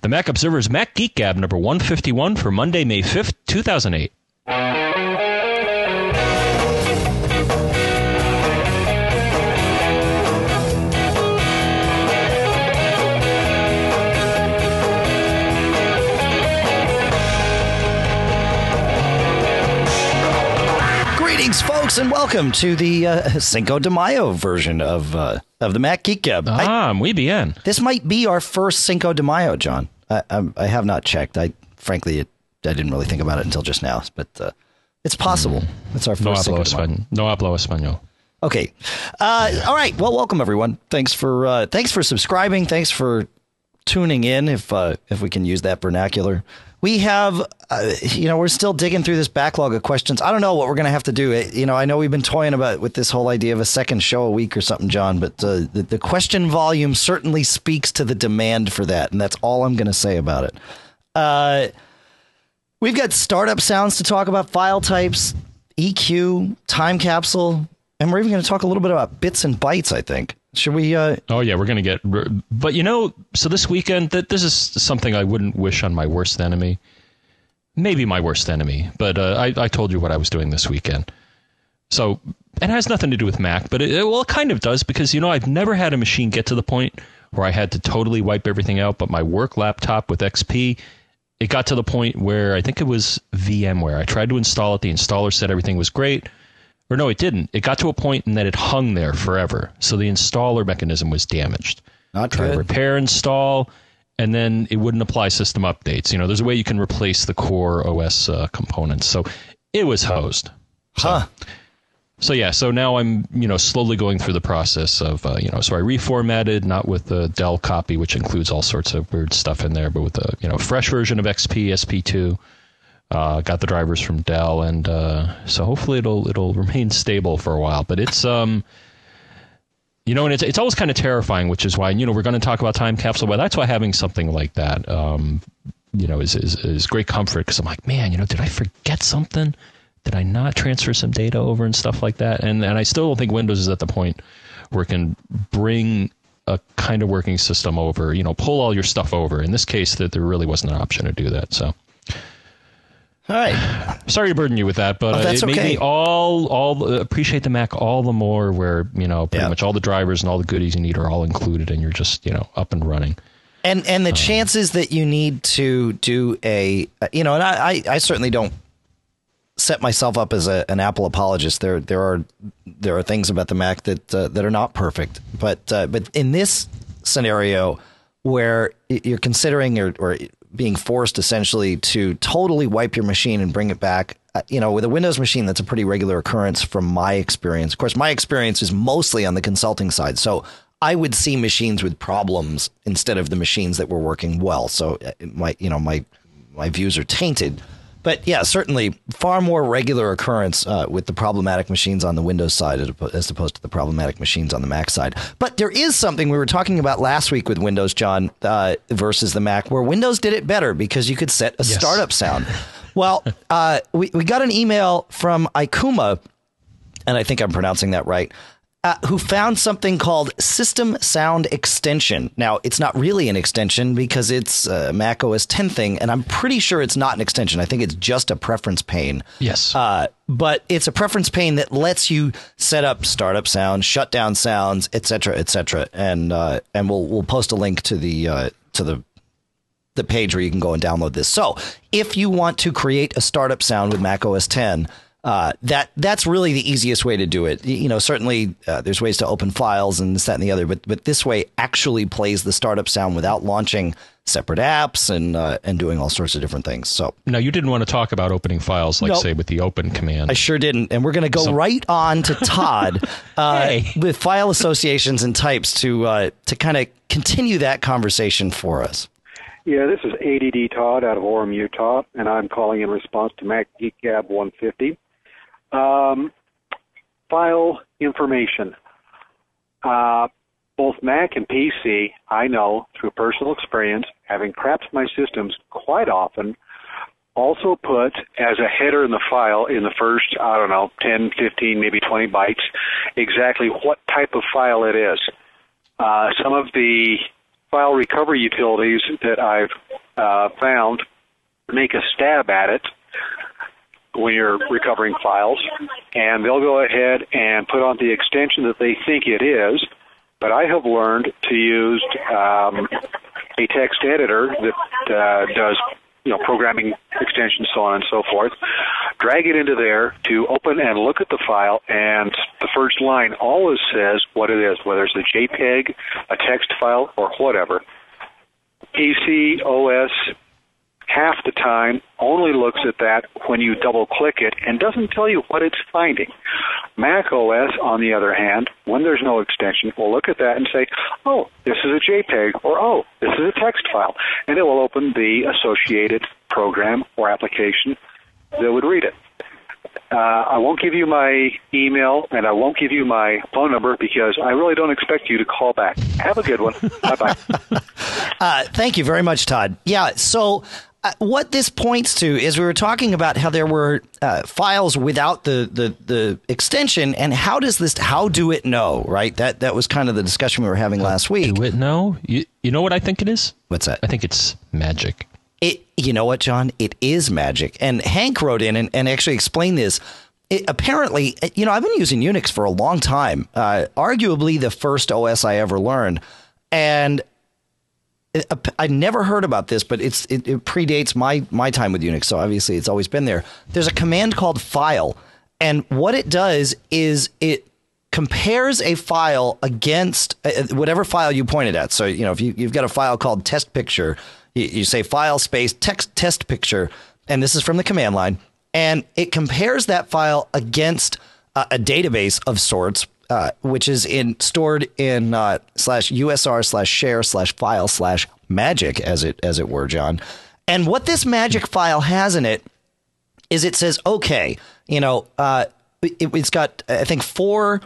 The Mac Observer's Mac Geek Gab number 151 for Monday, May 5th, 2008. Greetings, folks, and welcome to the uh, Cinco de Mayo version of uh, of the Mac Geek Gab. I- Ah, muy bien. this might be our first Cinco de Mayo, John. I, I, I have not checked. I frankly, it, I didn't really think about it until just now, but uh, it's possible. It's our No first hablo, Cinco de Mayo. no hablo español. Okay. Uh, all right. Well, welcome everyone. Thanks for uh, thanks for subscribing. Thanks for tuning in. If uh, if we can use that vernacular, we have uh, you know we're still digging through this backlog of questions. I don't know what we're gonna have to do. Uh, You know, I know we've been toying about with this whole idea of a second show a week or something, John. But uh, the, the question volume certainly speaks to the demand for that, and that's all I'm gonna say about it. Uh, we've got startup sounds to talk about, file types, EQ, time capsule, and we're even going to talk a little bit about bits and bytes. I think. Should we? Uh, Oh yeah, we're gonna get. But you know, so this weekend, that this is something I wouldn't wish on my worst enemy. Maybe my worst enemy, but uh, I, I told you what I was doing this weekend. So it has nothing to do with Mac, but it, it- well, it kind of does because you know I've never had a machine get to the point where I had to totally wipe everything out. But my work laptop with XP, it got to the point where I think it was VMware. I tried to install it. The installer said everything was great. Or no, it didn't. It got to a point and that it hung there forever. So the installer mechanism was damaged. not Try to good. repair, install, and then it wouldn't apply system updates. You know, there's a way you can replace the core OS uh, components. So it was hosed. Huh. So yeah, so now I'm you know slowly going through the process of uh, you know so I reformatted not with the Dell copy which includes all sorts of weird stuff in there, but with a you know fresh version of XP SP2. Uh, got the drivers from Dell, and uh, so hopefully it'll it'll remain stable for a while. But it's um, you know, and it's it's always kind of terrifying, which is why you know we're going to talk about time capsule, but that's why having something like that, um, you know, is is, is great comfort because I'm like, man, you know, did I forget something? Did I not transfer some data over and stuff like that? And and I still don't think Windows is at the point where it can bring a kind of working system over, you know, pull all your stuff over. In this case, that there really wasn't an option to do that. So All right. sorry to burden you with that, but Oh, uh, that's it made me all all uh, appreciate the Mac all the more. Where you know pretty Yeah. much all the drivers and all the goodies you need are all included, and you're just you know up and running. And and the chances that you need to do a uh, you know, and I I, I certainly don't set myself up as a, an Apple apologist. There there are there are things about the Mac that uh, that are not perfect, but uh, but in this scenario where you're considering or, or being forced essentially to totally wipe your machine and bring it back. uh, You know, with a Windows machine, that's a pretty regular occurrence from my experience. Of course, my experience is mostly on the consulting side. So I would see machines with problems instead of the machines that were working well. So uh, my, you know, my my views are tainted. But yeah, certainly far more regular occurrence uh, with the problematic machines on the Windows side as opposed to the problematic machines on the Mac side. But there is something we were talking about last week with Windows, John, uh, versus the Mac, where Windows did it better because you could set a startup sound. Well, uh, we, we got an email from Ikuma, and I think I'm pronouncing that right, uh, who found something called System Sound Extension. Now, it's not really an extension because it's a Mac OS 10 thing, and I'm pretty sure it's not an extension. I think it's just a preference pane. Yes. Uh, but it's a preference pane that lets you set up startup sounds, shut down sounds, et cetera, et cetera. And uh, and we'll we'll post a link to the uh, to the the page where you can go and download this. So if you want to create a startup sound with Mac OS 10, uh, that that's really the easiest way to do it. You know, certainly uh, there's ways to open files and this, that, and the other, but but this way actually plays the startup sound without launching separate apps and uh, and doing all sorts of different things. So now you didn't want to talk about opening files like Nope. say with the open command. I sure didn't. And we're going to go right on to Todd uh, Hey. with file associations and types to uh, to kind of continue that conversation for us. Yeah, this is ADD Todd out of Orem, Utah, and I'm calling in response to Mac Geek Gab 150. Um, file information. Uh, both Mac and PC, I know through personal experience, having crapped my systems quite often, also put as a header in the file in the first, I don't know, 10, 15, maybe 20 bytes, exactly what type of file it is. Uh, some of the file recovery utilities that I've uh, found make a stab at it when you're recovering files, and they'll go ahead and put on the extension that they think it is. But I have learned to use um, a text editor that uh, does you know programming extensions, so on and so forth. Drag it into there to open and look at the file, and the first line always says what it is, whether it's a JPEG, a text file, or whatever. PC, OS, half the time only looks at that when you double click it and doesn't tell you what it's finding. Mac OS, on the other hand, when there's no extension, will look at that and say, oh, this is a JPEG, or oh, this is a text file, and it will open the associated program or application that would read it. Uh, I won't give you my email and I won't give you my phone number because I really don't expect you to call back. Have a good one. bye bye. Uh, thank you very much, Todd. Yeah, so what this points to is we were talking about how there were uh, files without the, the, the extension, and how does this? How do it know? Right. That that was kind of the discussion we were having last week. Do it know? You you know what I think it is? What's that? I think it's magic. It. You know what, John? It is magic. And Hank wrote in and, and actually explained this. It, apparently, you know, I've been using Unix for a long time. Uh, arguably, the first OS I ever learned, and I never heard about this, but it's it, it, predates my my time with Unix, so obviously it's always been there. There's a command called file, and what it does is it compares a file against uh, uh, whatever file you pointed at. So you know if you, you've got a file called test picture, you, you say file space text test picture, and this is from the command line, and it compares that file against uh, a database of sorts uh, which is in stored in uh, slash usr slash share slash file slash magic as it as it were, John. And what this magic file has in it is it says, okay, you know, uh, it, has got I think four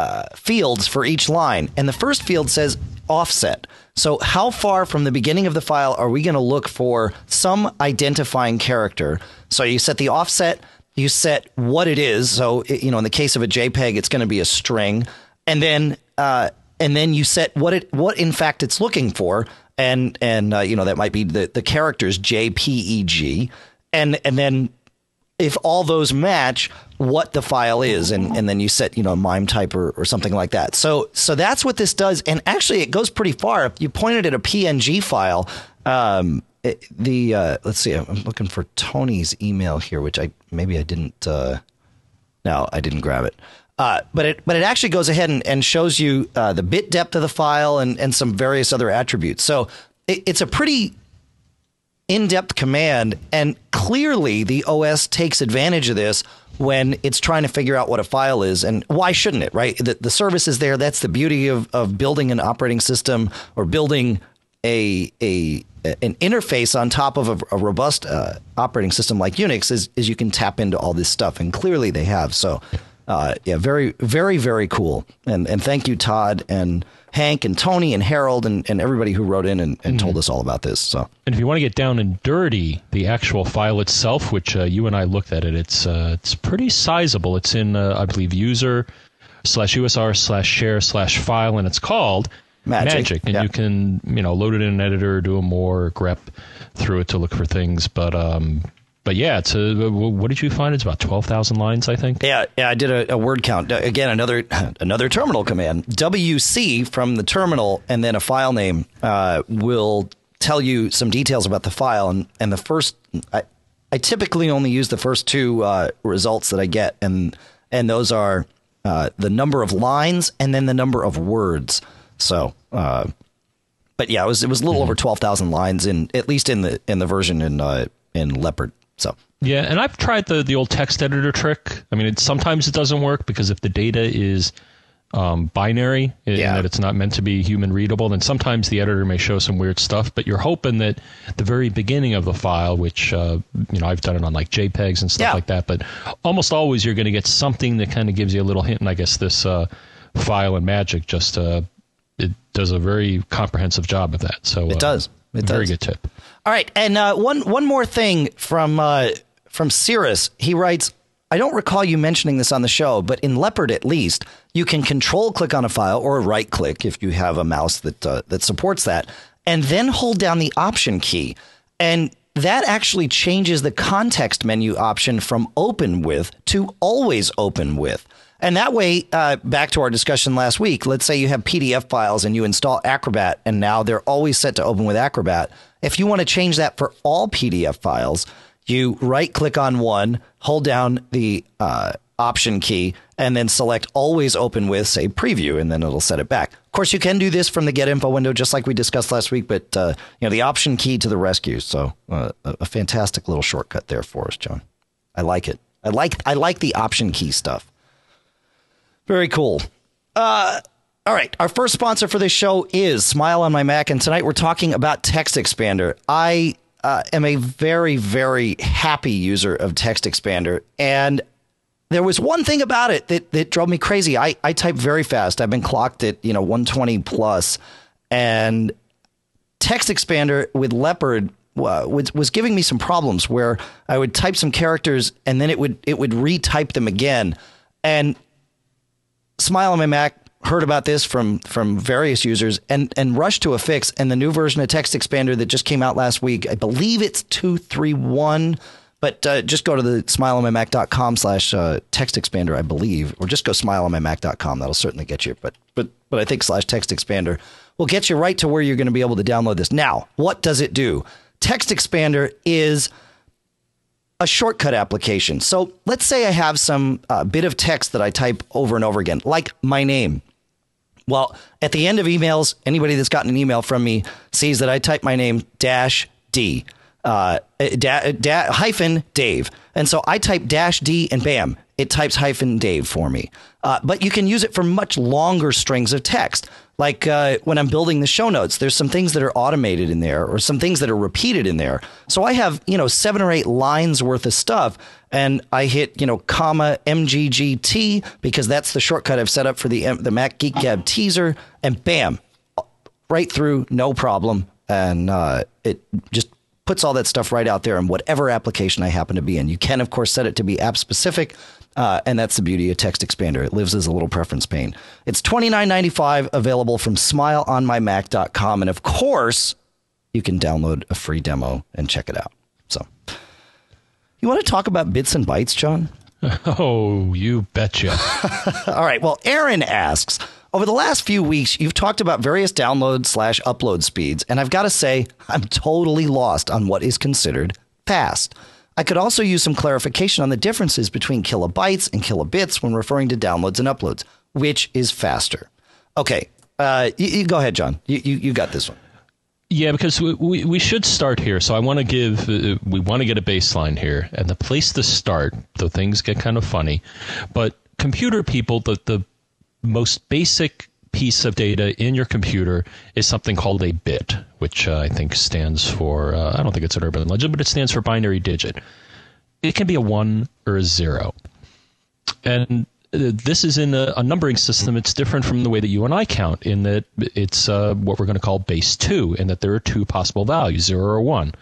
uh, fields for each line, and the first field says offset. So, how far from the beginning of the file are we going to look for some identifying character? So, you set the offset you set what it is. So, you know, in the case of a JPEG, it's going to be a string, and then uh, and then you set what it what in fact it's looking for, and and uh, you know that might be the the characters JPEG, and and then if all those match what the file is. And, and then you set you know mime type or, or something like that. So so that's what this does. And actually it goes pretty far. If you pointed at a png file. Um, it, the uh, let's see, I'm looking for Tony's email here, which I maybe I didn't. Uh, no, I didn't grab it. Uh, but it but it actually goes ahead and, and shows you uh, the bit depth of the file and and some various other attributes. So it, it's a pretty in-depth command, and clearly the OS takes advantage of this when it's trying to figure out what a file is and why shouldn't it right the, the service is there that's the beauty of, of building an operating system or building a a an interface on top of a, a robust uh, operating system like Unix is is you can tap into all this stuff, and clearly they have. So, uh, yeah, very very very cool. And and thank you, Todd and Hank and Tony and Harold and, and everybody who wrote in and, and mm-hmm. told us all about this. So, and if you want to get down and dirty, the actual file itself, which uh, you and I looked at it, it's uh, it's pretty sizable. It's in uh, I believe user slash usr slash share slash file, and it's called Magic, Magic and you can you know load it in an editor, do a more grep through it to look for things. But um, but yeah, it's a, what did you find? It's about twelve thousand lines, I think. Yeah, yeah. I did a, a, word count again. Another another terminal command. WC from the terminal, and then a file name uh, will tell you some details about the file. And and the first, I, I typically only use the first two uh, results that I get, and and those are uh, the number of lines and then the number of words. So, uh, but yeah, it was it was a little mm-hmm. over twelve thousand lines in at least in the in the version in uh, in Leopard. So yeah, and I've tried the the old text editor trick. I mean, it, sometimes it doesn't work because if the data is um, binary yeah. that it's not meant to be human readable, then sometimes the editor may show some weird stuff. But you're hoping that the very beginning of the file, which uh, you know I've done it on like JPEGs and stuff yeah. like that, but almost always you're going to get something that kind of gives you a little hint. And I guess this uh, file in Magic just uh, it does a very comprehensive job of that. So it does. Uh, it very does. good tip. All right, and uh, one one more thing from uh, from Cirrus. He writes, I don't recall you mentioning this on the show, but in Leopard at least, you can control click on a file or right click if you have a mouse that uh, that supports that, and then hold down the Option key. And that actually changes the context menu option from open with to always open with. And that way, uh, back to our discussion last week, let's say you have PDF files and you install Acrobat, and now they're always set to open with Acrobat. If you want to change that for all PDF files, you right click on one, hold down the uh, option key, and then select always open with, say preview, and then it'll set it back. Of course, you can do this from the get info window, just like we discussed last week, but uh, you know the option key to the rescue. So uh, a fantastic little shortcut there for us, John. I like it. I like I like the option key stuff. Very cool. Uh, all right, our first sponsor for this show is Smile on My Mac, and tonight we're talking about Text Expander. I uh, am a very, very happy user of Text Expander, and there was one thing about it that, that drove me crazy. I, I type very fast. I've been clocked at you know 120 plus, and Text Expander with Leopard uh, was, was giving me some problems where I would type some characters and then it would it would retype them again, and Smile on my Mac heard about this from from various users and and rushed to a fix. And the new version of Text Expander that just came out last week, I believe it's two three one. But uh, just go to the smileonmymac.com slash uh, text expander, I believe, or just go smileonmymac.com. That'll certainly get you. But but but I think slash text expander will get you right to where you're going to be able to download this. Now, what does it do? Text expander is a shortcut application. So let's say I have some uh, bit of text that I type over and over again, like my name. Well, at the end of emails, anybody that's gotten an email from me sees that I type my name dash D, uh, da, da, hyphen Dave. And so I type dash D and bam, it types hyphen Dave for me. Uh, but you can use it for much longer strings of text. Like uh, when I'm building the show notes, there's some things that are automated in there or some things that are repeated in there. So I have, you know, seven or eight lines worth of stuff and I hit, you know, comma MGGT because that's the shortcut I've set up for the, the Mac Geek Gab teaser and bam, right through, no problem. And uh, it just puts all that stuff right out there in whatever application I happen to be in. You can, of course, set it to be app specific. Uh, and that's the beauty of Text Expander. It lives as a little preference pane. It's $29.95 available from smileonmymac.com. And of course, you can download a free demo and check it out. So, you want to talk about bits and bytes, John? Oh, you betcha. All right. Well, Aaron asks Over the last few weeks, you've talked about various download slash upload speeds, and I've got to say, I'm totally lost on what is considered fast. I could also use some clarification on the differences between kilobytes and kilobits when referring to downloads and uploads. Which is faster? Okay, uh, you, you go ahead, John. You, you, you got this one. Yeah, because we, we, should start here. So I want to give, uh, we want to get a baseline here. And the place to start, though things get kind of funny, but computer people, the, the most basic piece of data in your computer is something called a bit, which uh, I think stands for, uh, I don't think it's an urban legend, but it stands for binary digit. It can be a one or a zero. And uh, this is in a, a, numbering system. It's different from the way that you and I count, in that it's uh, what we're going to call base two, in that there are two possible values, zero or one.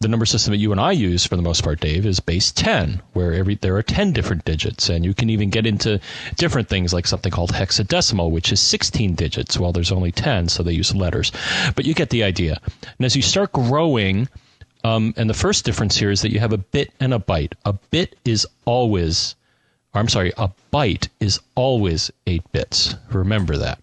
The number system that you and I use for the most part, Dave, is base 10, where every there are 10 different digits. And you can even get into different things like something called hexadecimal, which is 16 digits. Well, there's only 10, so they use letters. But you get the idea. And as you start growing, um, and the first difference here is that you have a bit and a byte. A bit is always I'm sorry, a byte is always 8 bits. Remember that.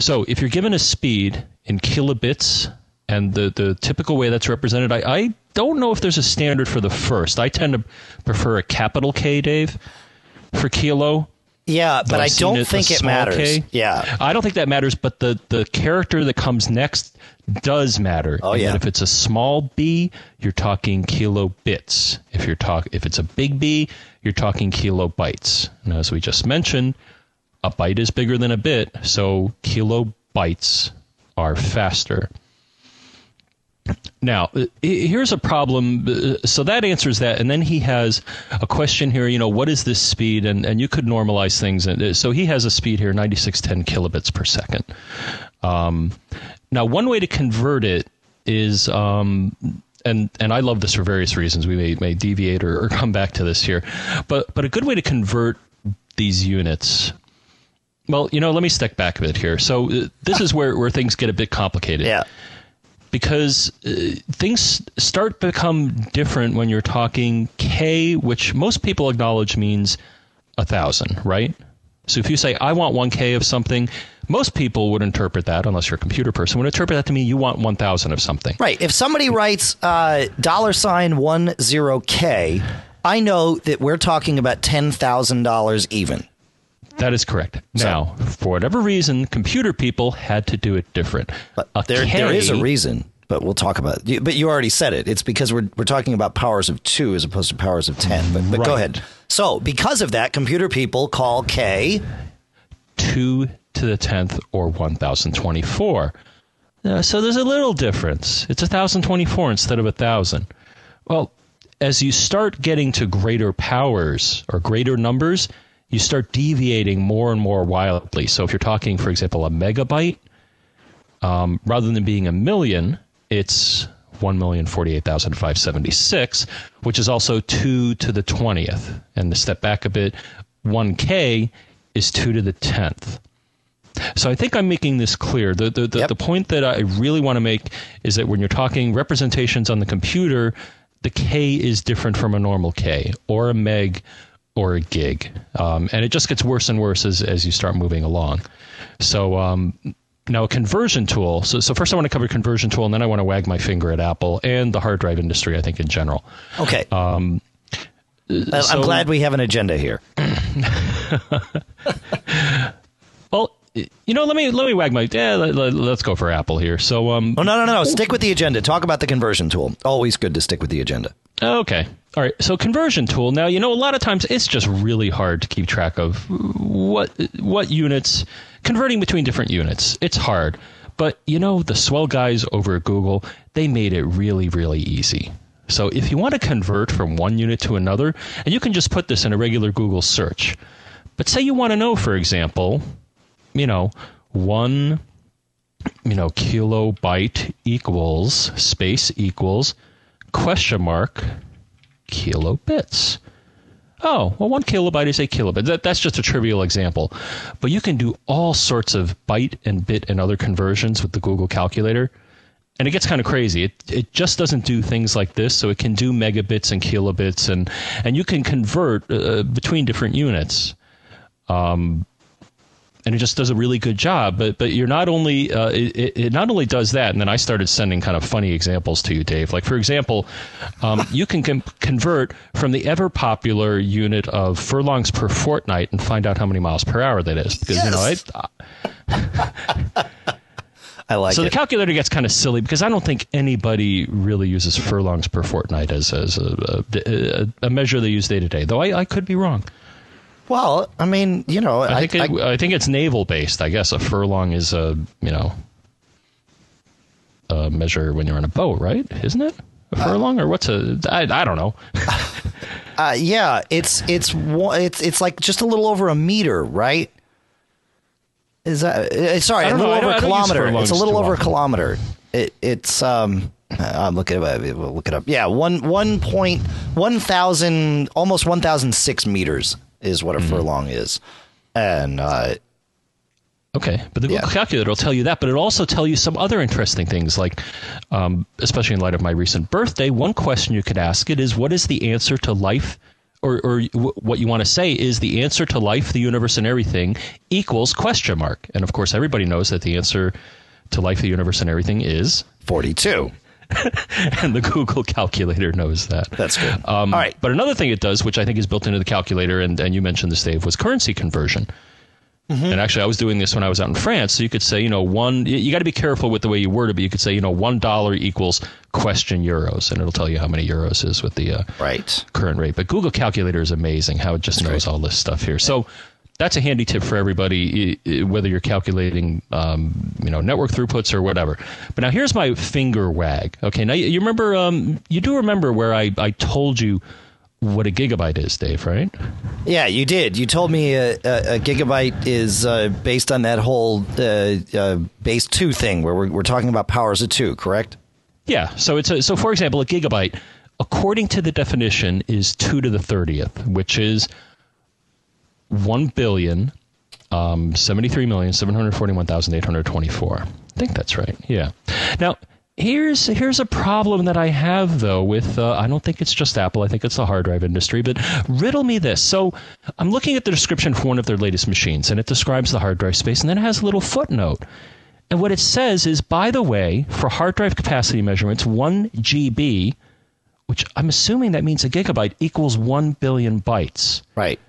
So if you're given a speed in kilobits, and the, the typical way that's represented, I, I don't know if there's a standard for the first. I tend to prefer a capital K, Dave, for kilo. Yeah, but I don't think it matters. K. Yeah, I don't think that matters. But the the character that comes next does matter. Oh yeah. if it's a small b, you're talking kilobits. If you're talk if it's a big B, you're talking kilobytes. And as we just mentioned, a byte is bigger than a bit, so kilobytes are faster. Now, uh, here's a problem. Uh, so that answers that. And then he has a question here, you know, what is this speed? And, and you could normalize things. And uh, so he has a speed here, 9610 kilobits per second. Um, now, one way to convert it is, um, and, and I love this for various reasons. We may, may deviate or, or come back to this here. But, but a good way to convert these units well, you know, let me step back a bit here. So this is where, where things get a bit complicated. Yeah because uh, things start become different when you're talking K, which most people acknowledge means a thousand, right? So if you say I want one K of something, most people would interpret that, unless you're a computer person, would interpret that to mean you want one thousand of something. Right. If somebody writes uh, dollar sign one zero K, I know that we're talking about ten thousand dollars even. That is correct. Now, for whatever reason, computer people had to do it different. But A there, there K- is a reason, but we'll talk about it. But you already said it. It's because we're we're talking about powers of two as opposed to powers of ten. But, but go ahead. So because of that, computer people call K. 2 to the 10th or 1024. Uh, so there's a little difference. It's 1024 instead of 1000. Well, as you start getting to greater powers or greater numbers, you start deviating more and more wildly. So if you're talking, for example, a megabyte, um, rather than being a million, it's 1,048,576, which is also 2 to the 20th. And to step back a bit, 1K is 2 to the 10th. So I think I'm making this clear. The, the, the, Yep. the point that I really want to make is that when you're talking representations on the computer, the K is different from a normal K or a meg or a gig. Um, and it just gets worse and worse as, as you start moving along. So um, now a conversion tool. So, so first I want to cover conversion tool, and then I want to wag my finger at Apple and the hard drive industry, I think, in general. Okay. Um, I'm so- glad we have an agenda here. Well, you know, let me let me wag my. Yeah, let, let, let's go for Apple here. So, um, Oh no no no no! Stick with the agenda. Talk about the conversion tool. Always good to stick with the agenda. Okay. All right. So conversion tool. Now, you know, a lot of times it's just really hard to keep track of what what units converting between different units. It's hard. But you know, the swell guys over at Google, they made it really really easy. So if you want to convert from one unit to another, and you can just put this in a regular Google search. But say you want to know, for example, you know, one you know, kilobyte equals space equals question mark kilobits. Oh, well, one kilobyte is a kilobit. That, that's just a trivial example. But you can do all sorts of byte and bit and other conversions with the Google calculator. And it gets kind of crazy. It, it just doesn't do things like this. So it can do megabits and kilobits, and, and you can convert uh, between different units and it just does a really good job. But but you're not only uh, it, it not only does that, and then I started sending kind of funny examples to you, Dave. Like for example, um, you can com- convert from the ever popular unit of furlongs per fortnight and find out how many miles per hour that is. Because you know, Yes. I, I like so the calculator gets kind of silly because I don't think anybody really uses furlongs per fortnight as as a, a, a measure they use day to day. Though I, I could be wrong. Well, I mean, you know, I I, think it, I- I, think it's naval based. I guess a furlong is a you know a measure when you're on a boat, right? Isn't it a furlong or what's a? I, I don't know. uh, yeah, it's it's it's it's like just a little over a meter, right? Is that uh, sorry? I A little know. Over a I kilometer. It's a little over a kilometer. It, it's um. I'm looking at. We'll look it up. Yeah, one one point one thousand almost one thousand six meters is what a Mm-hmm. furlong is, and uh, Okay, but the Google Yeah. calculator will tell you that, but it'll also tell you some other interesting things, like, um, especially in light of my recent birthday, one question you could ask it is, what is the answer to life, or, or w- what you want to say is the answer to life, the universe, and everything equals question mark, and of course everybody knows that the answer to life, the universe, and everything is, forty two. and the Google calculator knows that. That's good. Um, All right. But another thing it does, which I think is built into the calculator, and, and you mentioned this, Dave, was currency conversion. Mm-hmm. And actually, I was doing this when I was out in France. So you could say, you know, one. You, you got to be careful with the way you word it, but you could say, you know, one dollar equals question euros, and it'll tell you how many euros is with the uh, Right. current rate. But Google Calculator is amazing how it just knows all this stuff here. So that's a handy tip for everybody, whether you're calculating, um, you know, network throughputs or whatever. But now here's my finger wag. Okay, now you you remember, um, you do remember where I, I told you what a gigabyte is, Dave, right? Yeah, you did. You told me a, a, a gigabyte is uh, based on that whole uh, uh, base two thing, where we're, we're talking about powers of two, correct? Yeah. So it's a, so for example, a gigabyte, according to the definition, is two to the thirtieth, which is one billion um, seventy three million seven hundred forty one thousand eight hundred twenty four. I think that's right. Yeah. Now Here's here's a problem that I have though with uh, I don't think it's just Apple I think it's the hard drive industry but riddle me this so I'm looking at the description for one of their latest machines and it describes the hard drive space and then it has a little footnote and what it says is by the way for hard drive capacity measurements 1 GB which I'm assuming that means a gigabyte equals 1 billion bytes Right.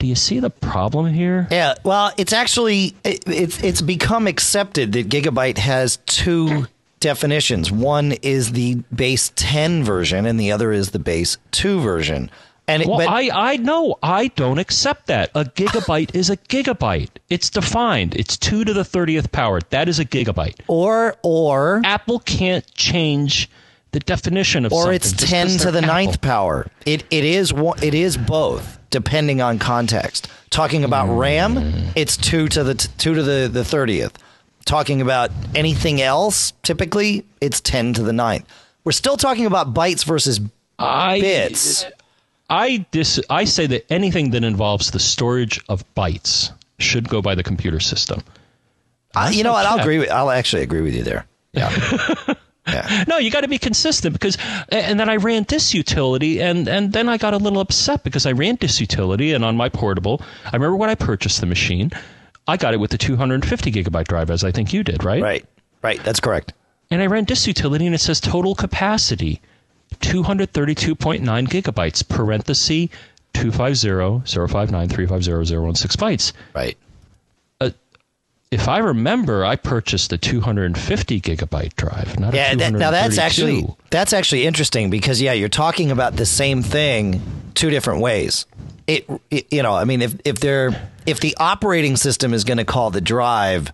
Do you see the problem here Yeah, well, it's actually it, it's it's become accepted that gigabyte has two definitions. One is the base 10 version and the other is the base 2 version. And it, Well, but, I, I know. I don't accept that. A gigabyte is a gigabyte. It's defined. It's 2 to the 30th power. That is a gigabyte. or or Apple can't change the definition of or it's 10 to the Apple. ninth power. It it is one, it is both depending on context. Talking about Hmm. RAM, it's 2 to the t- 2 to the the 30th. Talking about anything else, typically it's 10 to the ninth. We're still talking about bytes versus I, bits. I, dis, I say that anything that involves the storage of bytes should go by the computer system. I, you know what? I'll agree with. I'll actually agree with you there. Yeah. yeah. No, you got to be consistent because, and then I ran this utility, and and then I got a little upset because I ran this utility, and on my portable, I remember when I purchased the machine, I got it with the 250 gigabyte drive, as I think you did, right? Right. Right. That's correct. And I ran this utility, and it says total capacity, 232.9 gigabytes, parenthesis 250-059-350-016 bytes. Right. If I remember, I purchased a 250 gigabyte drive, not Yeah. a That, now that's actually that's actually interesting because yeah, you're talking about the same thing two different ways. It, it you know, I mean, if if they're if the operating system is going to call the drive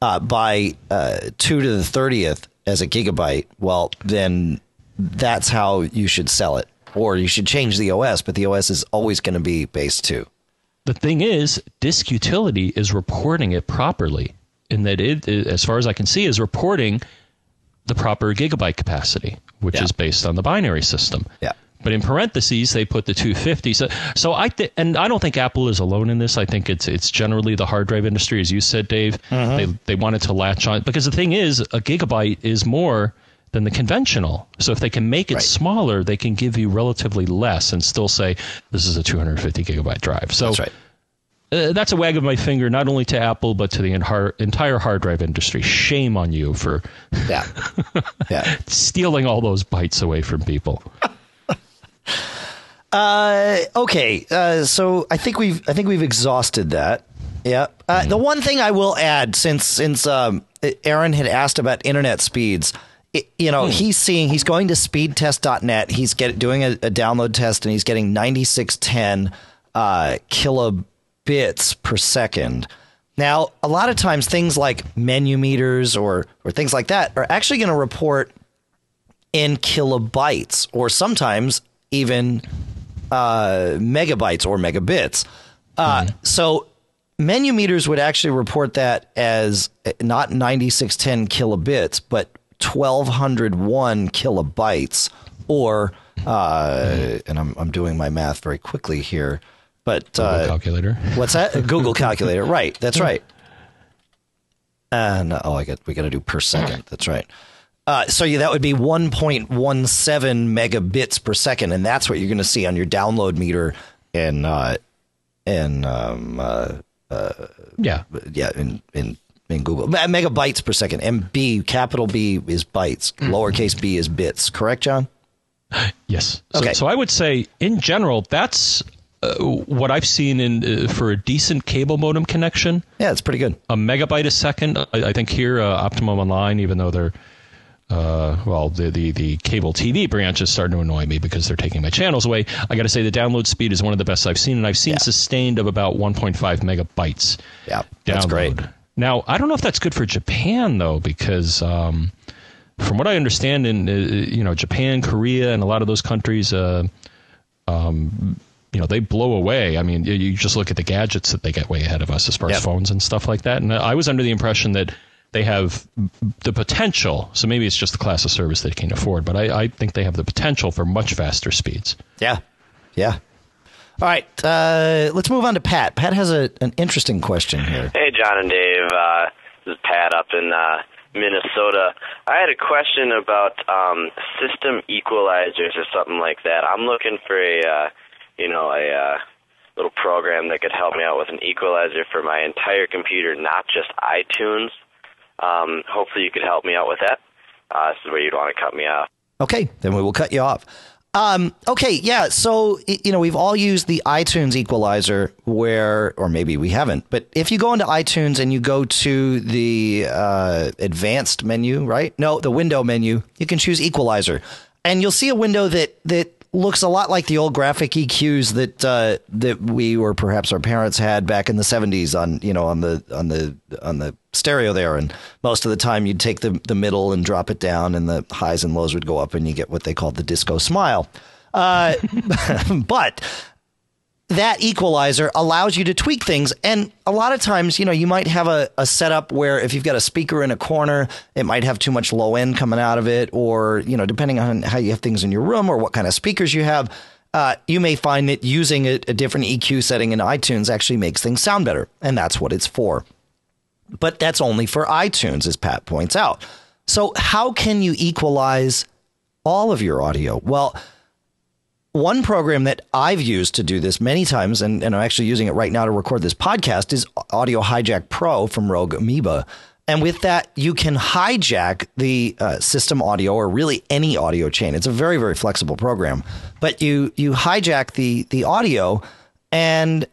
uh, by uh, two to the thirtieth as a gigabyte, well, then that's how you should sell it, or you should change the OS. But the OS is always going to be base two. The thing is, Disk Utility is reporting it properly, in that it, as far as I can see, is reporting the proper gigabyte capacity, which Yeah. is based on the binary system. Yeah. But in parentheses, they put the 250. So, so I th- and I don't think Apple is alone in this. I think it's it's generally the hard drive industry, as you said, Dave. Mm-hmm. They they wanted to latch on because the thing is, a gigabyte is more than the conventional. So if they can make it Right. smaller, they can give you relatively less and still say this is a 250 gigabyte drive. So That's right. uh, that's a wag of my finger, not only to Apple but to the entire entire hard drive industry. Shame on you for Yeah. Yeah. stealing all those bytes away from people. Uh, okay, uh, so I think we've I think we've exhausted that. Yeah. Uh, The one thing I will add, since since um, Aaron had asked about internet speeds, it, you know, he's seeing he's going to speedtest.net. He's get doing a, a download test, and he's getting 9610 uh, kilobits per second. Now, a lot of times, things like menu meters or or things like that are actually going to report in kilobytes, or sometimes even uh, megabytes or megabits. Uh, So menu meters would actually report that as uh, not 9610 kilobits, but 1201 kilobytes, or uh, and I'm I'm doing my math very quickly here, but Google uh, calculator. what's that? Google calculator, right? That's right. And oh, I got we got to do per second. That's right. Uh, so yeah, that would be 1.17 megabits per second, and that's what you're going to see on your download meter in uh, in um, uh, Yeah. yeah in in in Google megabytes per second. And B capital B is bytes, lowercase b is bits. Correct, John? Yes. So, Okay. so I would say, in general, that's uh, what I've seen in uh, for a decent cable modem connection. Yeah, it's pretty good. A megabyte a second. I, I think here, uh, Optimum Online, even though they're uh, well, the, the the cable TV branch is starting to annoy me because they're taking my channels away. I got to say, the download speed is one of the best I've seen, and I've seen Yeah. sustained of about 1.5 megabytes. Yeah, download. that's great. Now, I don't know if that's good for Japan though, because um, from what I understand, in uh, you know Japan, Korea, and a lot of those countries, uh, um, you know, they blow away. I mean, you, you just look at the gadgets that they get way ahead of us as far Yep. as phones and stuff like that. And I was under the impression that they have the potential. So maybe it's just the class of service they can't afford, but I, I think they have the potential for much faster speeds. Yeah, yeah. All right, uh, let's move on to Pat. Pat has a, an interesting question here. Hey, John and Dave. Uh, this is Pat up in uh, Minnesota. I had a question about um, system equalizers or something like that. I'm looking for a, uh, you know, a uh, little program that could help me out with an equalizer for my entire computer, not just iTunes. Um, hopefully, you could help me out with that. Uh, this is where you'd want to cut me off. Okay, then we will cut you off. Um, okay, yeah. So you know we've all used the iTunes equalizer, where, or maybe we haven't. But if you go into iTunes and you go to the uh, advanced menu, right? No, the window menu, you can choose equalizer, and you'll see a window that that looks a lot like the old graphic EQs that uh, that we or perhaps our parents had back in the 70s on you know on the on the on the stereo there. And most of the time you'd take the the middle and drop it down and the highs and lows would go up and you get what they called the disco smile. Uh, but that equalizer allows you to tweak things. And a lot of times, you know, you might have a, a setup where if you've got a speaker in a corner, it might have too much low end coming out of it, or, you know, depending on how you have things in your room or what kind of speakers you have. Uh, you may find that using a, a different EQ setting in iTunes actually makes things sound better, and that's what it's for. But that's only for iTunes, as Pat points out. So, how can you equalize all of your audio? Well, one program that I've used to do this many times, and, and I'm actually using it right now to record this podcast, is Audio Hijack Pro from Rogue Amoeba. And with that, you can hijack the uh, system audio or really any audio chain. It's a very, very flexible program. But you you hijack the the audio, and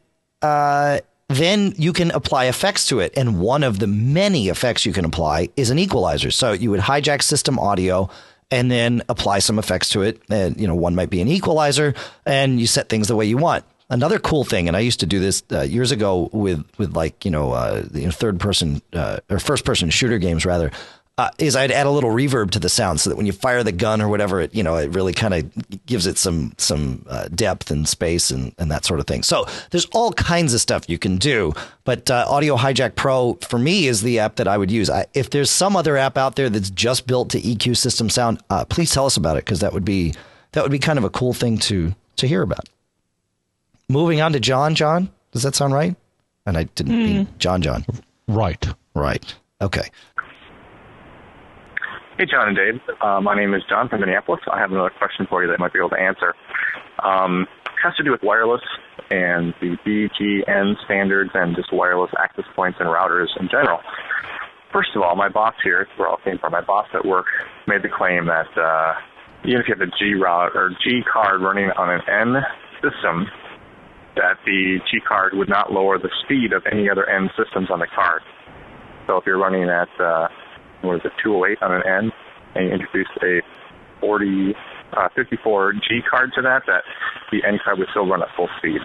uh, then you can apply effects to it. And one of the many effects you can apply is an equalizer. So you would hijack system audio and then apply some effects to it. And, you know, one might be an equalizer and you set things the way you want. Another cool thing, and I used to do this uh, years ago with, with like, you know, uh, you know third person uh, or first person shooter games rather, uh, is I'd add a little reverb to the sound so that when you fire the gun or whatever, it you know it really kind of gives it some some uh, depth and space and, and that sort of thing. So there's all kinds of stuff you can do, but uh, Audio Hijack Pro for me is the app that I would use. I, if there's some other app out there that's just built to EQ system sound, uh, please tell us about it because that would be that would be kind of a cool thing to to hear about. Moving on to John. John, does that sound right? And I didn't mm. mean John. John. Right. Right. Okay. Hey, John and Dave. Uh, my name is John from Minneapolis. I have another question for you that I might be able to answer. Um, it has to do with wireless and the BGN standards and just wireless access points and routers in general. First of all, my boss here, where all came from, my boss at work made the claim that uh, even if you have a G route or G card running on an N system, that the G card would not lower the speed of any other N systems on the card. So if you're running at uh, was a 208 on an N, and you introduced a 40, uh, 54G card to that, that the N card would still run at full speed.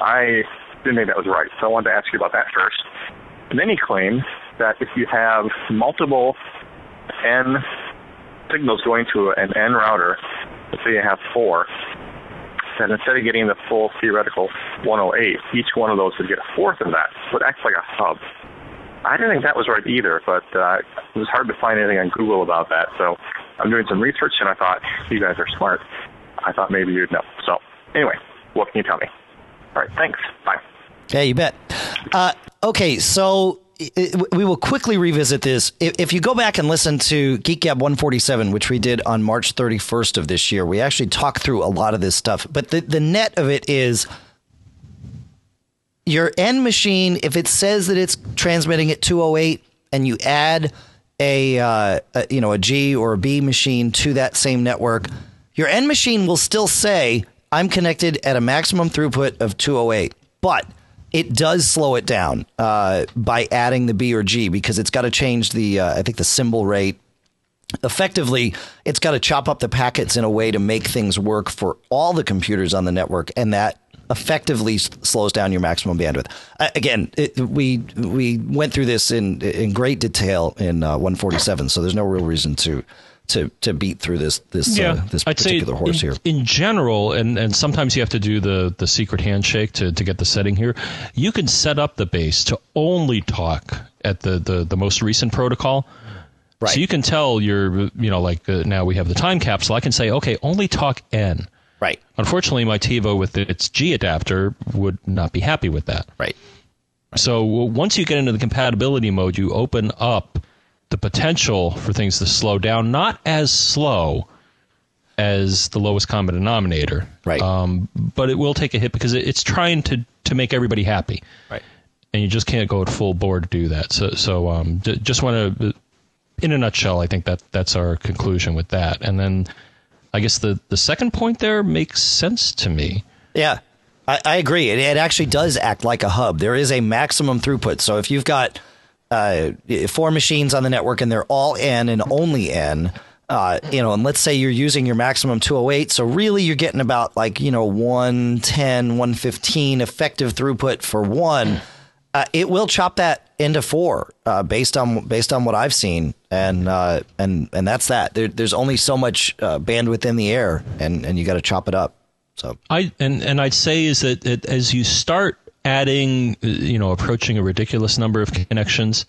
I didn't think that was right, so I wanted to ask you about that first. And then he claimed that if you have multiple N signals going to an N router, let's say you have four, then instead of getting the full theoretical 108, each one of those would get a fourth of that. It acts like a hub. I didn't think that was right either, but uh, it was hard to find anything on Google about that. So I'm doing some research, and I thought, you guys are smart. I thought maybe you'd know. So anyway, what can you tell me? All right, thanks. Bye. Yeah, you bet. Uh, okay, so we will quickly revisit this. If you go back and listen to Geek Gab 147, which we did on March 31st of this year, we actually talked through a lot of this stuff. But the, the net of it is your N machine, if it says that it's transmitting at 208 and you add a, uh, a, you know a G or a B machine to that same network, your N machine will still say I'm connected at a maximum throughput of 208, but it does slow it down uh, by adding the B or G because it's got to change the uh, I think the symbol rate. Effectively, it's got to chop up the packets in a way to make things work for all the computers on the network, and that effectively slows down your maximum bandwidth. Again, it, we we went through this in in great detail in uh, 147, so there's no real reason to to to beat through this this uh, yeah, uh, this particular horse in, here. In general, and and sometimes you have to do the the secret handshake to to get the setting here. You can set up the base to only talk at the the, the most recent protocol. Right. So you can tell your, you know, like uh, now we have the time capsule. I can say, okay, only talk N. Right. Unfortunately, my TiVo with its G adapter would not be happy with that. Right. So once you get into the compatibility mode, you open up the potential for things to slow down, not as slow as the lowest common denominator, Right. Um, but it will take a hit because it, it's trying to to make everybody happy, Right. and you just can't go at full bore to do that. So, so um, j- just want to, in a nutshell, I think that that's our conclusion with that. And then, I guess the the second point there makes sense to me. Yeah, I, I agree. It, it actually does act like a hub. There is a maximum throughput. So if you've got uh, four machines on the network and they're all N and only N, uh, you know, and let's say you're using your maximum 208, so really you're getting about like, you know, 110, 115 effective throughput for one. Uh, it will chop that into four uh, based on based on what I've seen, and uh, and and that's that. There, there's only so much uh, bandwidth in the air, and and you got to chop it up. So I and and I'd say is that it, as you start adding, uh, you know, approaching a ridiculous number of connections.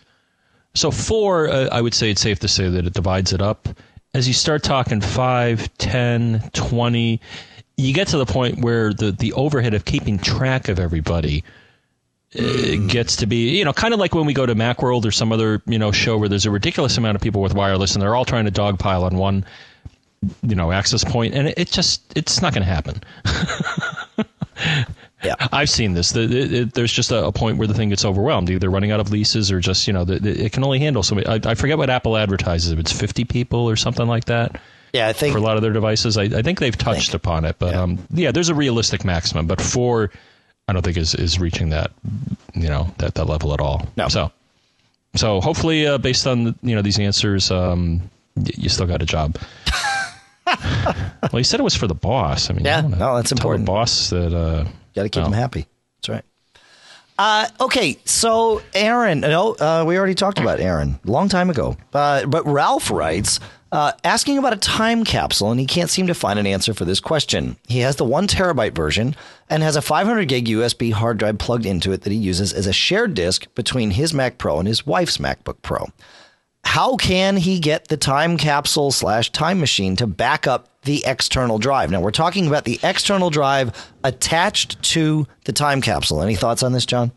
So four, uh, I would say it's safe to say that it divides it up. As you start talking 5, 10, 20, you get to the point where the the overhead of keeping track of everybody uh, gets to be, you know, kind of like when we go to Macworld or some other, you know, show where there's a ridiculous amount of people with wireless and they're all trying to dogpile on one, you know, access point, and it, it just it's not going to happen. yeah. I've seen this. The, the, it, there's just a, a point where the thing gets overwhelmed, either running out of leases or just you know the, the, it can only handle so many. I, I forget what Apple advertises. If it's 50 people or something like that Yeah, I think for a lot of their devices. I, I think they've touched upon it, but Yeah. um, yeah, there's a realistic maximum. But four, I don't think is is reaching that you know that that level at all. No. So so hopefully, uh, based on you know these answers, um, y- you still got a job. well, you said it was for the boss. I mean, Yeah, no, that's important. The boss that uh, got to keep no. them happy. That's right. Uh, okay, so Aaron, no, uh, we already talked about Aaron a long time ago. Uh, but Ralph writes, uh, asking about a time capsule, and he can't seem to find an answer for this question. He has the one terabyte version and has a 500 gig USB hard drive plugged into it that he uses as a shared disk between his Mac Pro and his wife's MacBook Pro. How can he get the time capsule slash time machine to back up the external drive? Now we're talking about the external drive attached to the time capsule. Any thoughts on this, John?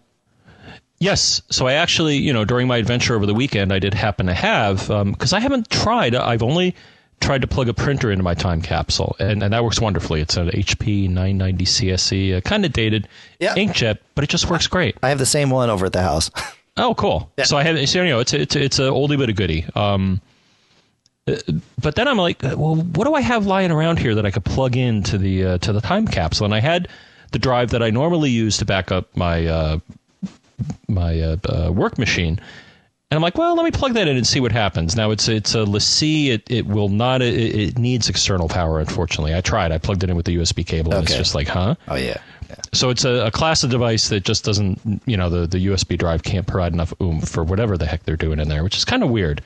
Yes. So I actually, you know, during my adventure over the weekend, I did happen to have because I haven't tried. I've only tried to plug a printer into my time capsule, and, and that works wonderfully. It's an HP 990 CSE, uh, kind of dated Yeah. inkjet, but it just works great. I have the same one over at the house. Oh, cool. So I have, so, you know, it's a, it's a, it's a oldie but a goodie. Um, uh, but then I'm like, well, what do I have lying around here that I could plug into the uh, to the time capsule? And I had the drive that I normally use to back up my uh, my uh, uh, work machine. And I'm like, well, let me plug that in and see what happens. Now it's it's a LaCie. It it will not. It, it needs external power. Unfortunately, I tried. I plugged it in with the USB cable, and it's just like, huh? oh yeah. So it's a, a class of device that just doesn't, you know, the, the USB drive can't provide enough oomph for whatever the heck they're doing in there, which is kind of weird.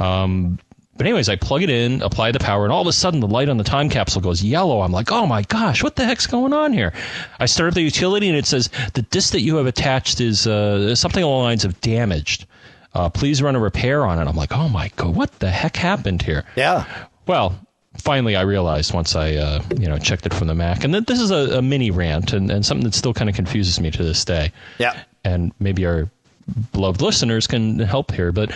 Um, but anyways, I plug it in, apply the power, and all of a sudden the light on the time capsule goes yellow. I'm like, oh my gosh, what the heck's going on here? I start up the utility and it says the disk that you have attached is uh, something along the lines of damaged. Uh, please run a repair on it. I'm like, oh my god, what the heck happened here? Yeah. Well, finally, I realized once I uh, you know checked it from the Mac, and th- this is a, a mini rant and, and something that still kind of confuses me to this day. Yeah. And maybe our beloved listeners can help here, but.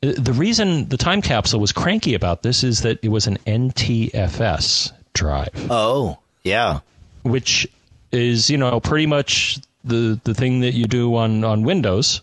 The reason the time capsule was cranky about this is that it was an NTFS drive, Oh yeah. which is you know pretty much the the thing that you do on on Windows.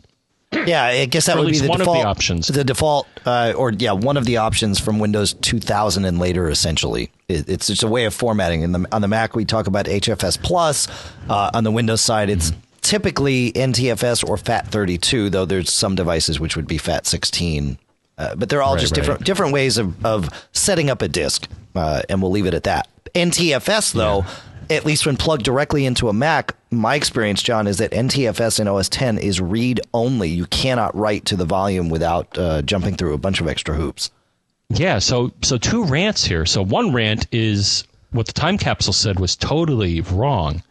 Yeah, I guess that would be the one of the default options. The default, uh, or yeah, one of the options from Windows 2000 and later. Essentially, it, it's just a way of formatting. In the on the Mac, we talk about HFS plus. Uh, on the Windows side, it's typically NTFS or FAT32, though there's some devices which would be FAT16. Uh, but they're all Right, just right. different different ways of, of setting up a disk, uh, and we'll leave it at that. NTFS, though, at least when plugged directly into a Mac, my experience, John, is that NTFS in OS 10 is read only. You cannot write to the volume without uh, jumping through a bunch of extra hoops. Yeah, so so two rants here. So one rant is what the time capsule said was totally wrong,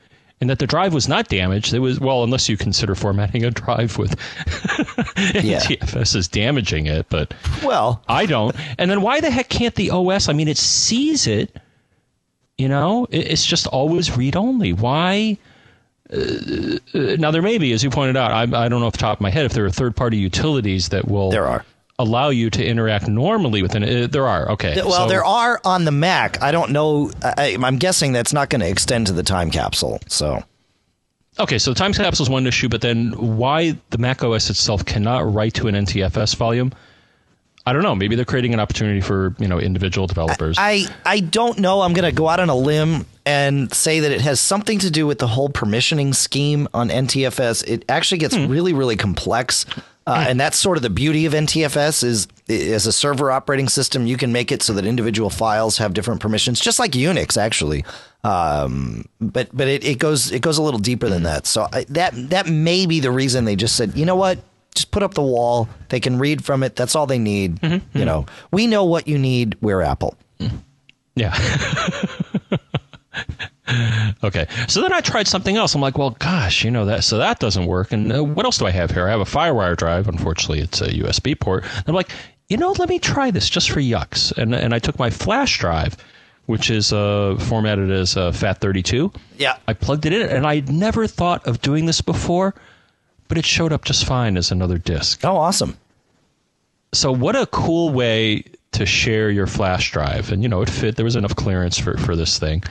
and that the drive was not damaged. It was well, unless you consider formatting a drive with TFS as damaging it, but Well, I don't. And then why the heck can't the OS? I mean, it sees it. You know, it's just always read only. Why? Uh, uh, now there may be, as you pointed out, I, I don't know off the top of my head if there are third party utilities that will there are. Allow you to interact normally with it. Uh, there are okay. Well, so- there are on the Mac. I don't know. I, I'm guessing that's not going to extend to the time capsule. So Okay, so the time capsule is one issue, but then why the Mac OS itself cannot write to an NTFS volume? I don't know. Maybe they're creating an opportunity for you know individual developers. I I don't know. I'm going to go out on a limb and say that it has something to do with the whole permissioning scheme on NTFS. It actually gets really really complex. Uh, and that's sort of the beauty of NTFS is as a server operating system, you can make it so that individual files have different permissions, just like Unix actually. Um, but but it, it goes it goes a little deeper than that. So I, that that may be the reason they just said, you know what, just put up the wall. They can read from it. That's all they need. You know, we know what you need. We're Apple. Yeah. okay. So then I tried something else. I'm like, well, gosh, you know that. So that doesn't work. And uh, what else do I have here? I have a FireWire drive. Unfortunately, it's a USB port. And I'm like, you know, let me try this just for yucks. And and I took my flash drive, which is uh, formatted as uh, FAT32. Yeah. I plugged it in, and I'd never thought of doing this before, but it showed up just fine as another disk. Oh, awesome. So what a cool way to share your flash drive. And you know, it fit there was enough clearance for, for this thing.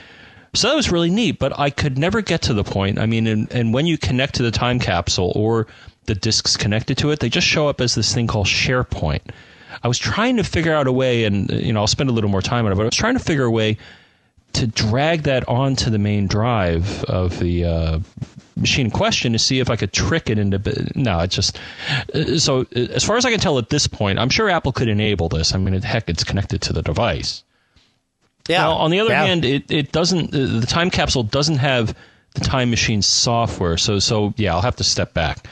So that was really neat, but I could never get to the point. I mean, and, and when you connect to the time capsule or the disks connected to it, they just show up as this thing called SharePoint. I was trying to figure out a way, and you know, I'll spend a little more time on it, but I was trying to figure a way to drag that onto the main drive of the uh, machine in question to see if I could trick it into. No, it just. uh, So, uh, as far as I can tell at this point, I'm sure Apple could enable this. I mean, heck, it's connected to the device. Yeah. Now, on the other Yeah. hand, it, it doesn't. The time capsule doesn't have the time machine software. So, so yeah, I'll have to step back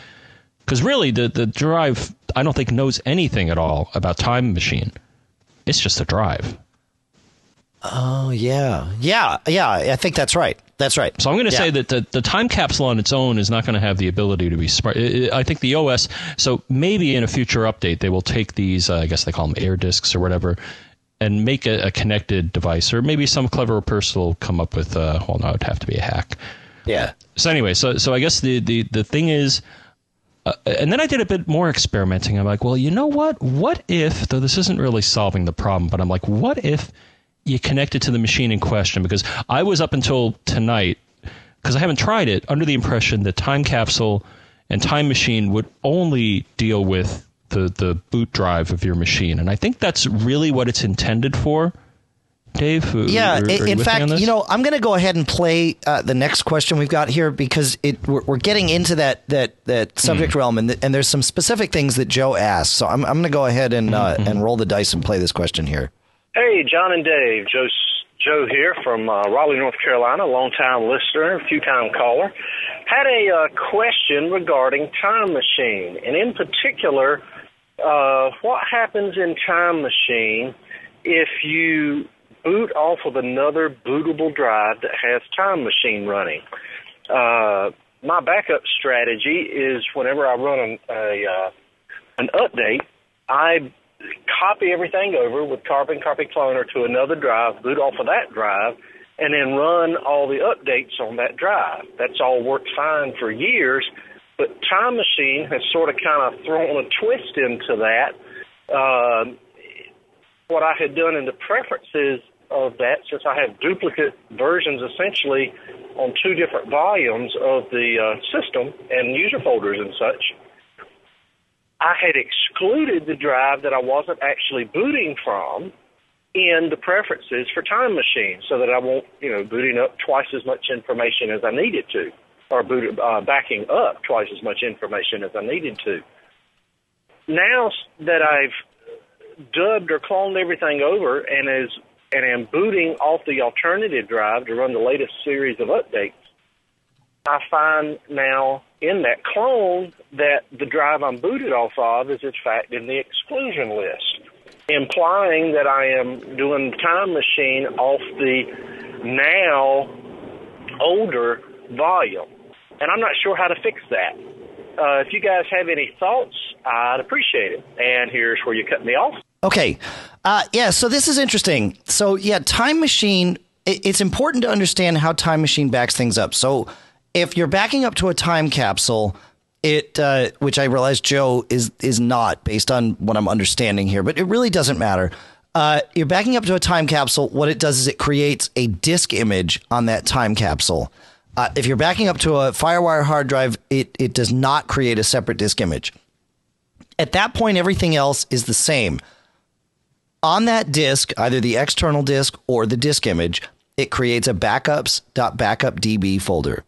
because really, the the drive I don't think knows anything at all about time machine. It's just a drive. Oh yeah, yeah, yeah. I think that's right. That's right. So I'm going to Yeah. say that the, the time capsule on its own is not going to have the ability to be smart. I think the OS. So maybe in a future update they will take these. Uh, I guess they call them air disks or whatever, and make a, a connected device. Or maybe some clever person will come up with. Uh, well, no, it'd have to be a hack. Yeah. So anyway, so so I guess the the the thing is. Uh, and then I did a bit more experimenting. I'm like, well, you know what? What if, though this isn't really solving the problem, but I'm like, what if you connect it to the machine in question? Because I was up until tonight, because I haven't tried it, under the impression that Time Capsule and Time Machine would only deal with the, the boot drive of your machine. And I think that's really what it's intended for. Dave? Yeah. Are- are i- you in fact, you know, I'm going to go ahead and play uh, the next question we've got here because it we're, we're getting into that that that Hmm. subject realm, and th- and there's some specific things that Joe asked. So I'm I'm going to go ahead and uh, Mm-hmm. and roll the dice and play this question here. Hey, John and Dave. Joe, Joe here from uh, Raleigh, North Carolina, longtime listener, few-time caller. Had a uh, question regarding Time Machine, and in particular, uh, what happens in Time Machine if you boot off of another bootable drive that has Time Machine running? Uh, my backup strategy is whenever I run an, a uh, an update, I copy everything over with Carbon Copy Cloner to another drive, boot off of that drive, and then run all the updates on that drive. That's all worked fine for years, but Time Machine has sort of kind of thrown a twist into that. Um what I had done in the preferences of that, since I have duplicate versions essentially on two different volumes of the uh, system and user folders and such, I had excluded the drive that I wasn't actually booting from in the preferences for Time Machine, so that I won't, you know, booting up twice as much information as I needed to, or uh, backing up twice as much information as I needed to. Now that I've dubbed or cloned everything over and is and am booting off the alternative drive to run the latest series of updates, I find now in that clone that the drive I'm booted off of is in fact in the exclusion list, implying that I am doing Time Machine off the now older volume. And I'm not sure how to fix that. Uh, if you guys have any thoughts, I'd appreciate it. And here's where you cut me off. Okay. Uh, yeah, so this is interesting. So, yeah, Time Machine, it, it's important to understand how Time Machine backs things up. So, if you're backing up to a time capsule, it uh, which I realize Joe is is not based on what I'm understanding here, but it really doesn't matter. Uh, you're backing up to a time capsule. What it does is it creates a disk image on that time capsule. Uh, if you're backing up to a FireWire hard drive, it it does not create a separate disk image. At that point, everything else is the same. On that disk, either the external disk or the disk image, it creates a backups.backupdb folder.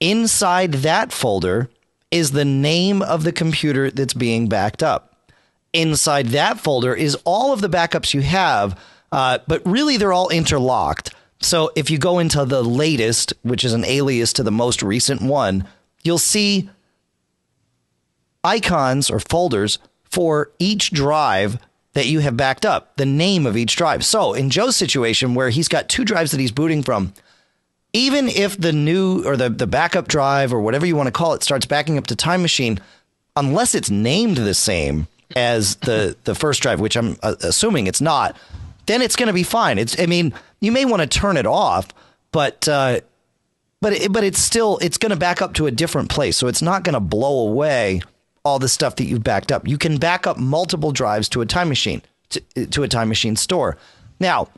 Inside that folder is the name of the computer that's being backed up. Inside that folder is all of the backups you have, uh, but really they're all interlocked. So if you go into the latest, which is an alias to the most recent one, you'll see icons or folders for each drive that you have backed up, the name of each drive. So in Joe's situation, where he's got two drives that he's booting from, even if the new or the, the backup drive or whatever you want to call it starts backing up to Time Machine, unless it's named the same as the, the first drive, which I'm uh, assuming it's not, then it's going to be fine. It's, I mean, you may want to turn it off, but, uh, but, it, but it's still, it's going to back up to a different place. So it's not going to blow away all the stuff that you've backed up. You can back up multiple drives to a time machine, to, to a time machine store. Now,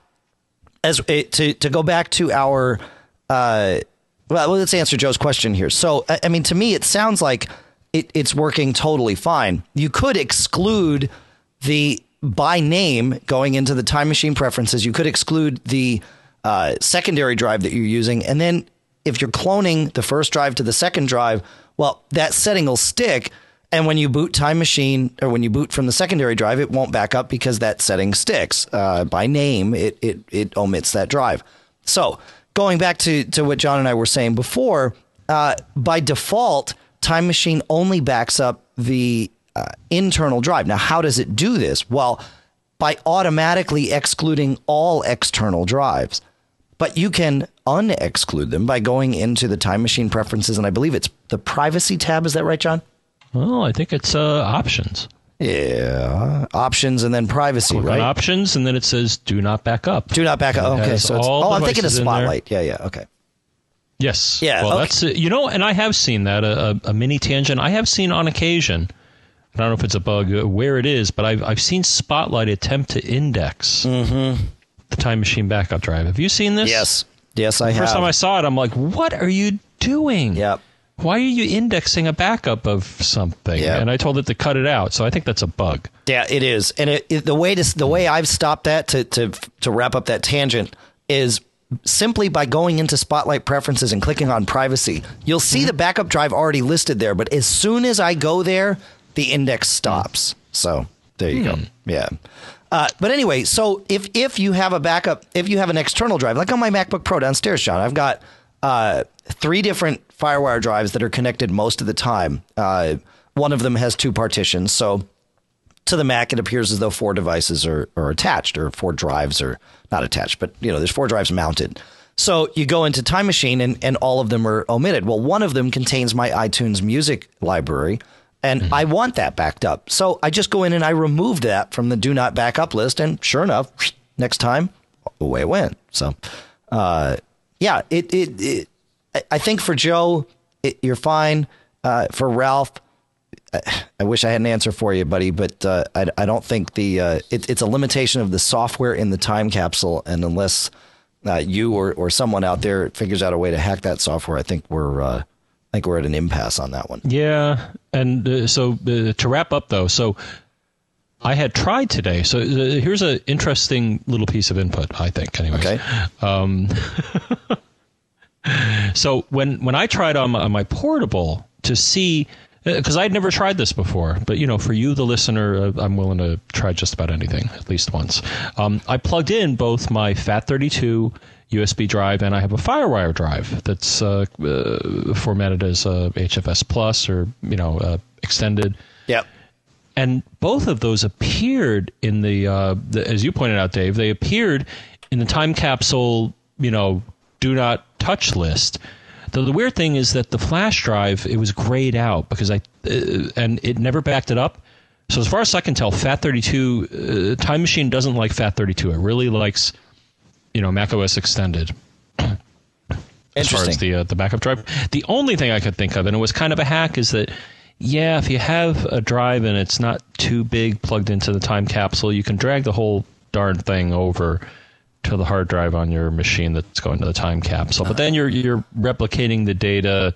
as eh, to, to go back to our, uh, well, let's answer Joe's question here. So, I mean, to me, it sounds like it, it's working totally fine. You could exclude the by name going into the time machine preferences. You could exclude the uh, secondary drive that you're using. And then if you're cloning the first drive to the second drive, well, that setting will stick and when you boot Time Machine or when you boot from the secondary drive, it won't back up because that setting sticks. Uh, by name, it, it, it omits that drive. So going back to, to what John and I were saying before, uh, by default, Time Machine only backs up the uh, internal drive. Now, how does it do this? Well, by automatically excluding all external drives. But you can unexclude them by going into the Time Machine preferences, and I believe it's the privacy tab. Is that right, John? Well, I think it's uh, options. Yeah, options and then privacy, Click right? on options, and then it says "Do not back up." Do not back up. It Okay, so it's, oh, I'm thinking of devices in there. Spotlight. Yeah, yeah. Okay. Yes. Yeah, Well, okay. that's you know, and I have seen that a, a, a mini tangent. I have seen on occasion. I don't know if it's a bug uh, where it is, but I've I've seen Spotlight attempt to index the Time Machine backup drive. Have you seen this? Mm-hmm. Yes. Yes, I The have. first time I saw it, I'm like, "What are you doing? Yep. Why are you indexing a backup of something?" Yeah. And I told it to cut it out. So I think that's a bug. Yeah, it is, and it, it, the way to the way I've stopped that to to to wrap up that tangent is simply by going into Spotlight preferences and clicking on privacy. You'll see Mm-hmm. the backup drive already listed there, but as soon as I go there, the index stops. So there you Hmm. go. Yeah. Uh, but anyway, so if if you have a backup, if you have an external drive, like on my MacBook Pro downstairs, John, I've got uh, three different FireWire drives that are connected most of the time. Uh, one of them has two partitions, so to the Mac, it appears as though four devices are, are attached, or four drives are not attached, but you know, there's four drives mounted. So you go into Time Machine, and, and all of them are omitted. Well, one of them contains my iTunes music library, and I want that backed up. So I just go in and I remove that from the Do Not Backup list, and sure enough, next time, away it went. So, uh, yeah, it, it, it I- I think for Joe, it, you're fine. Uh, for Ralph, I wish I had an answer for you, buddy, but uh, I, I don't think the uh, it, it's a limitation of the software in the time capsule, and unless uh, you or, or someone out there figures out a way to hack that software, I think we're uh, I think we're at an impasse on that one. Yeah, and uh, so uh, to wrap up though, so I had tried today. So uh, here's an interesting little piece of input, I think. Anyways. Okay, So when when I tried on my, on my portable to see, because I'd never tried this before, but you know, for you, the listener, uh, I'm willing to try just about anything at least once. Um, I plugged in both my FAT32 USB drive and I have a FireWire drive that's uh, uh, formatted as uh, HFS Plus or you know uh, extended yep, and both of those appeared in the, uh, the as you pointed out, Dave. They appeared in the time capsule, you know, do not touch list. Though the weird thing is that the flash drive it was grayed out because I uh, and it never backed it up. So as far as I can tell, FAT32 uh, Time Machine doesn't like FAT32. It really likes, you know, Mac OS Extended as far as the uh, the backup drive. The only thing I could think of, and it was kind of a hack, is that yeah, if you have a drive and it's not too big plugged into the time capsule, you can drag the whole darn thing over to the hard drive on your machine that's going to the time capsule. But then you're you're replicating the data.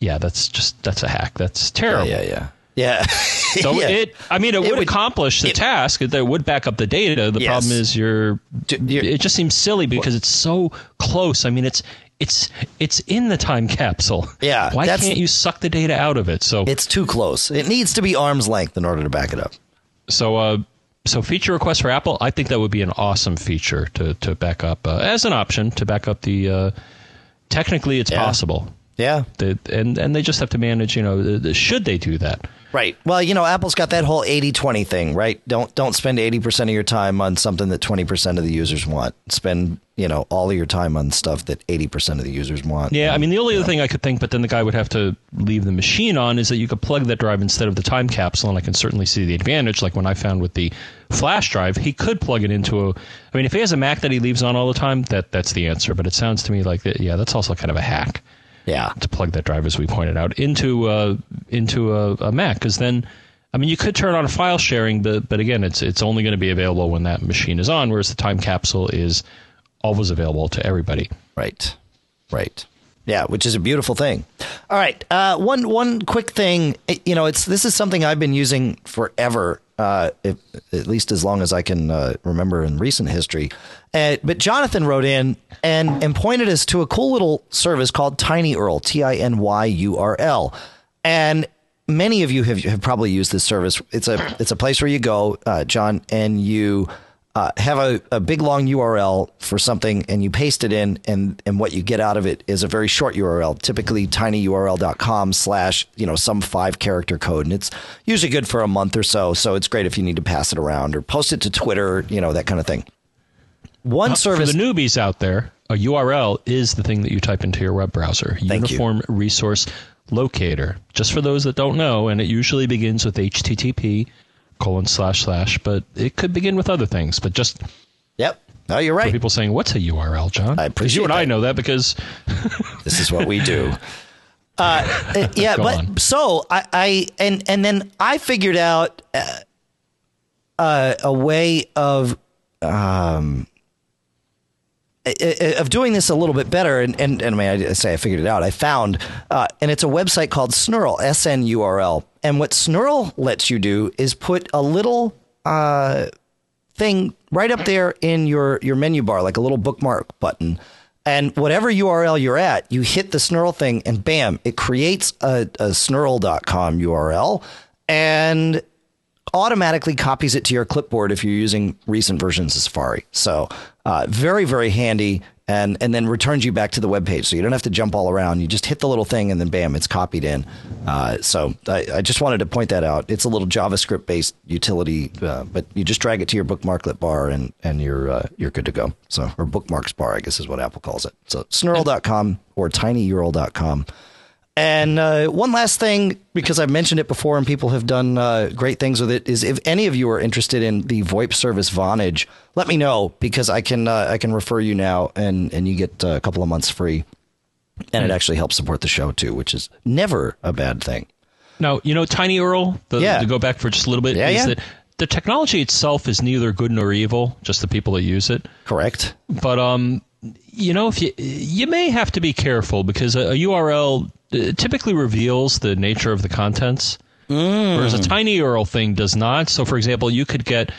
Yeah, that's just that's a hack. That's terrible. Yeah, yeah, yeah. So Yeah. it, I mean, it, would, would- accomplish the it- task. It would back up the data. The Yes. problem is you're, you're- It just seems silly because it's so close. I mean, it's it's it's in the time capsule. Yeah, Why can't you suck the data out of it? So It's too close. It needs to be arm's length in order to back it up. so uh so feature request for Apple. I think that would be an awesome feature to to back up uh, as an option to back up the. Uh, technically, it's Yeah. possible. Yeah. They, and and they just have to manage. You know, the, the- should they do that? Right. Well, you know, Apple's got that whole 80-20 thing, right? Don't don't spend 80% of your time on something that 20% of the users want. Spend, you know, all of your time on stuff that 80% of the users want. Yeah, I mean, the only other thing I could think, but then the guy would have to leave the machine on, is that you could plug that drive instead of the time capsule, and I can certainly see the advantage. Like when I found with the flash drive, he could plug it into a. I mean, if he has a Mac that he leaves on all the time, that that's the answer. But it sounds to me like that. Yeah, that's also kind of a hack Yeah. to plug that drive, as we pointed out, into uh, into a, a Mac, because then. I mean, you could turn on file sharing, but but again, it's it's only going to be available when that machine is on, whereas the time capsule is always available to everybody. Right. Right. Yeah, which is a beautiful thing. All right, uh, one one quick thing. You know, it's this is something I've been using forever, uh, if, at least as long as I can uh, remember in recent history. Uh, but Jonathan wrote in and and pointed us to a cool little service called Tiny TinyURL, T I N Y U R L, and many of you have, have probably used this service. It's a it's a place where you go, uh, John, and you uh, have a, a big long URL for something, and you paste it in, and and what you get out of it is a very short URL, typically tinyurl.com slash you know some five character code, and it's usually good for a month or so. So it's great if you need to pass it around or post it to Twitter, you know that kind of thing. One service. For the newbies out there, a URL is the thing that you type into your web browser. Thank you. Uniform Resource Locator. Just for those that don't know, and it usually begins with HTTP colon slash slash, but it could begin with other things. But just yep. No, you're right. people saying, "What's a URL, John?" I appreciate you and I know that because This is what we do. Uh, uh, yeah, Go but on. so I, I and and then I figured out uh, uh, a way of um of doing this a little bit better. And and, and I mean, I say I figured it out. I found, uh, and it's a website called Snurl, S N U R L. And what Snurl lets you do is put a little uh, thing right up there in your your menu bar, like a little bookmark button. And whatever URL you're at, you hit the Snurl thing, and bam, it creates a, a snurl.com URL and automatically copies it to your clipboard if you're using recent versions of Safari. So uh, very, very handy. And, and then returns you back to the web page. So you don't have to jump all around. You just hit the little thing and then bam, it's copied in. Uh, so I, I just wanted to point that out. It's a little JavaScript based utility, uh, but you just drag it to your bookmarklet bar and, and you're, uh, you're good to go. So, or bookmarks bar, I guess is what Apple calls it. So snurl.com or tinyurl.com. And uh, one last thing, because I've mentioned it before and people have done uh, great things with it, is if any of you are interested in the VoIP service Vonage, let me know because I can uh, I can refer you now and and you get uh, a couple of months free, and it actually helps support the show too, which is never a bad thing. now you know Tiny Earl. The, Yeah. To go back for just a little bit, Yeah, is yeah. that the technology itself is neither good nor evil, just the people that use it. Correct? but um you know if you you may have to be careful because a, a url typically reveals the nature of the contents. Mm. Whereas a tiny url thing does not. So for example you could get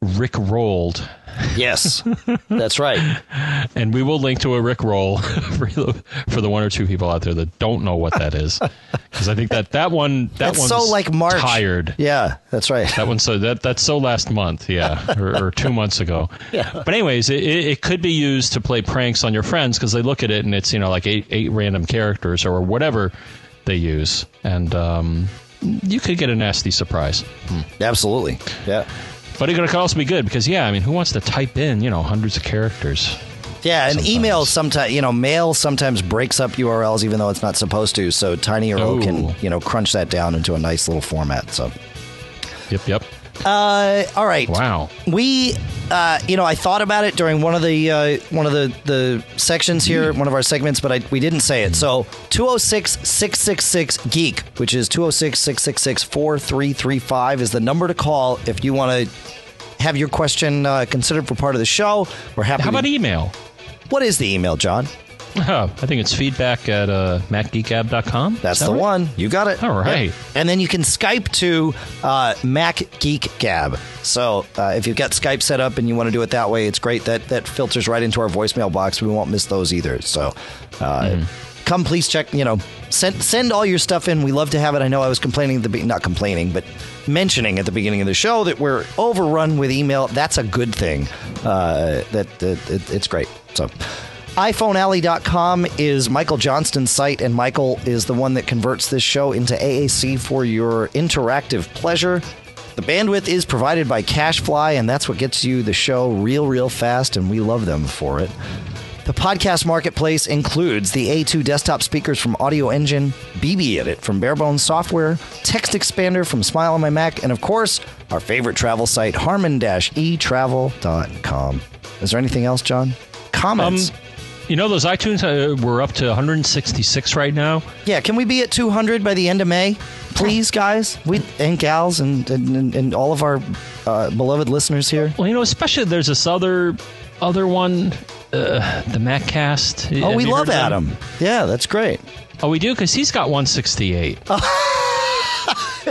rick rolled Yes, that's right. and we will link to a rick roll for, the, for the one or two people out there that don't know what that is because i think that that one that That's one's so like March. tired Yeah, that's right. that one so that that's so last month, yeah, or, or two months ago. Yeah. But anyways, it, it it could be used to play pranks on your friends because they look at it and it's you know like eight eight random characters or whatever they use, and um, you could get a nasty surprise. Absolutely. Yeah. But it could also be good because yeah, I mean, who wants to type in you know hundreds of characters? Yeah, and Sometimes. email sometimes, you know, mail sometimes breaks up URLs even though it's not supposed to. So TinyURL Oh. can, you know, crunch that down into a nice little format. So Yep, yep. Uh, all right. Wow. We, uh, you know, I thought about it during one of the uh, one of the, the sections here, one of our segments, but I, we didn't say it. So 206-666 geek, which is 206-666-4335 is the number to call if you want to have your question uh, considered for part of the show. We're happy. How to- about email? what is the email, John? Oh, I think it's feedback at uh, macgeekgab.com. That's that the right? one. You got it. All right. Yep. And then you can Skype to uh, Mac Geek Gab. So uh, if you've got Skype set up and you want to do it that way, it's great. That that filters right into our voicemail box. We won't miss those either. So. Uh, Come, please check. You know, send send all your stuff in. We love to have it. I know I was complaining at the be- not complaining, but mentioning at the beginning of the show that we're overrun with email. That's a good thing. Uh, that, that it, it's great. So, iPhoneAlley.com is Michael Johnston's site, and Michael is the one that converts this show into AAC for your interactive pleasure. The bandwidth is provided by CacheFly, and that's what gets you the show real, real fast, and we love them for it. The podcast marketplace includes the A2 desktop speakers from Audioengine, BB Edit from Bare Bones Software, TextExpander from Smile on My Mac, and of course, our favorite travel site, harmon-etravel.com. Is there anything else, John? Comments? Um, You know, those iTunes, uh, we're up to 166 right now. yeah, can we be at 200 by the end of May? Please, guys, we and gals, and and, and all of our uh, beloved listeners here. Well, you know, especially there's this other other one, uh, the MacCast. Oh, Have we love heard of them? Adam. Yeah, that's great. Oh, we do because he's got 168.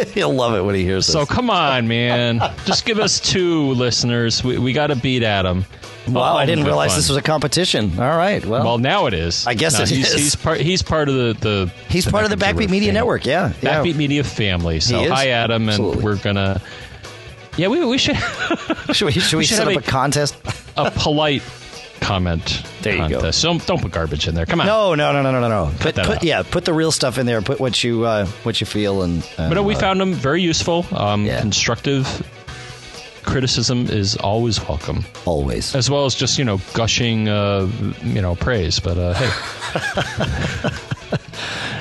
He'll love it when he hears So this. So come on, man, just give us two listeners. We, we got to beat Adam. Wow, Oh, I didn't realize fun. this was a competition. All right, well, Well, now it is. I guess No, it he's, is. He's part. He's part of the the. he's part of the Backbeat Media family. Network. Yeah, yeah. Backbeat Media family. So hi, Adam, and Absolutely. we're gonna. Yeah, we we should Should we, should we, We should set up a a- contest? a polite comment. There you go. contest. Don't put garbage in there. Come on. No, no, no, no, no, no. Put, that put yeah, put the real stuff in there. Put what you uh, what you feel and. and But no, we uh, found them very useful. Um, Yeah. Constructive criticism is always welcome, always. as well as just you know gushing, uh, you know, praise. But uh, hey,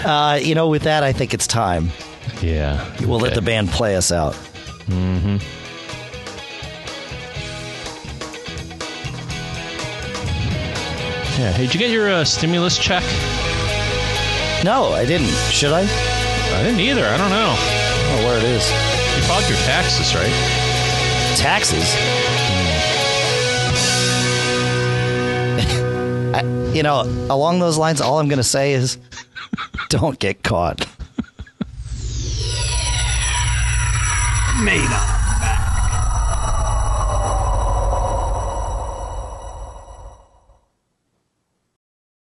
Uh, you know, with that, I think it's time. yeah, We'll let the band play us out. Yeah. Hey, did you get your uh, stimulus check? No, I didn't. Should I? I didn't either. I don't know. Oh, where it is? You filed your taxes, right? Taxes. I, you know, along those lines, all I'm going to say is, don't get caught. Made up.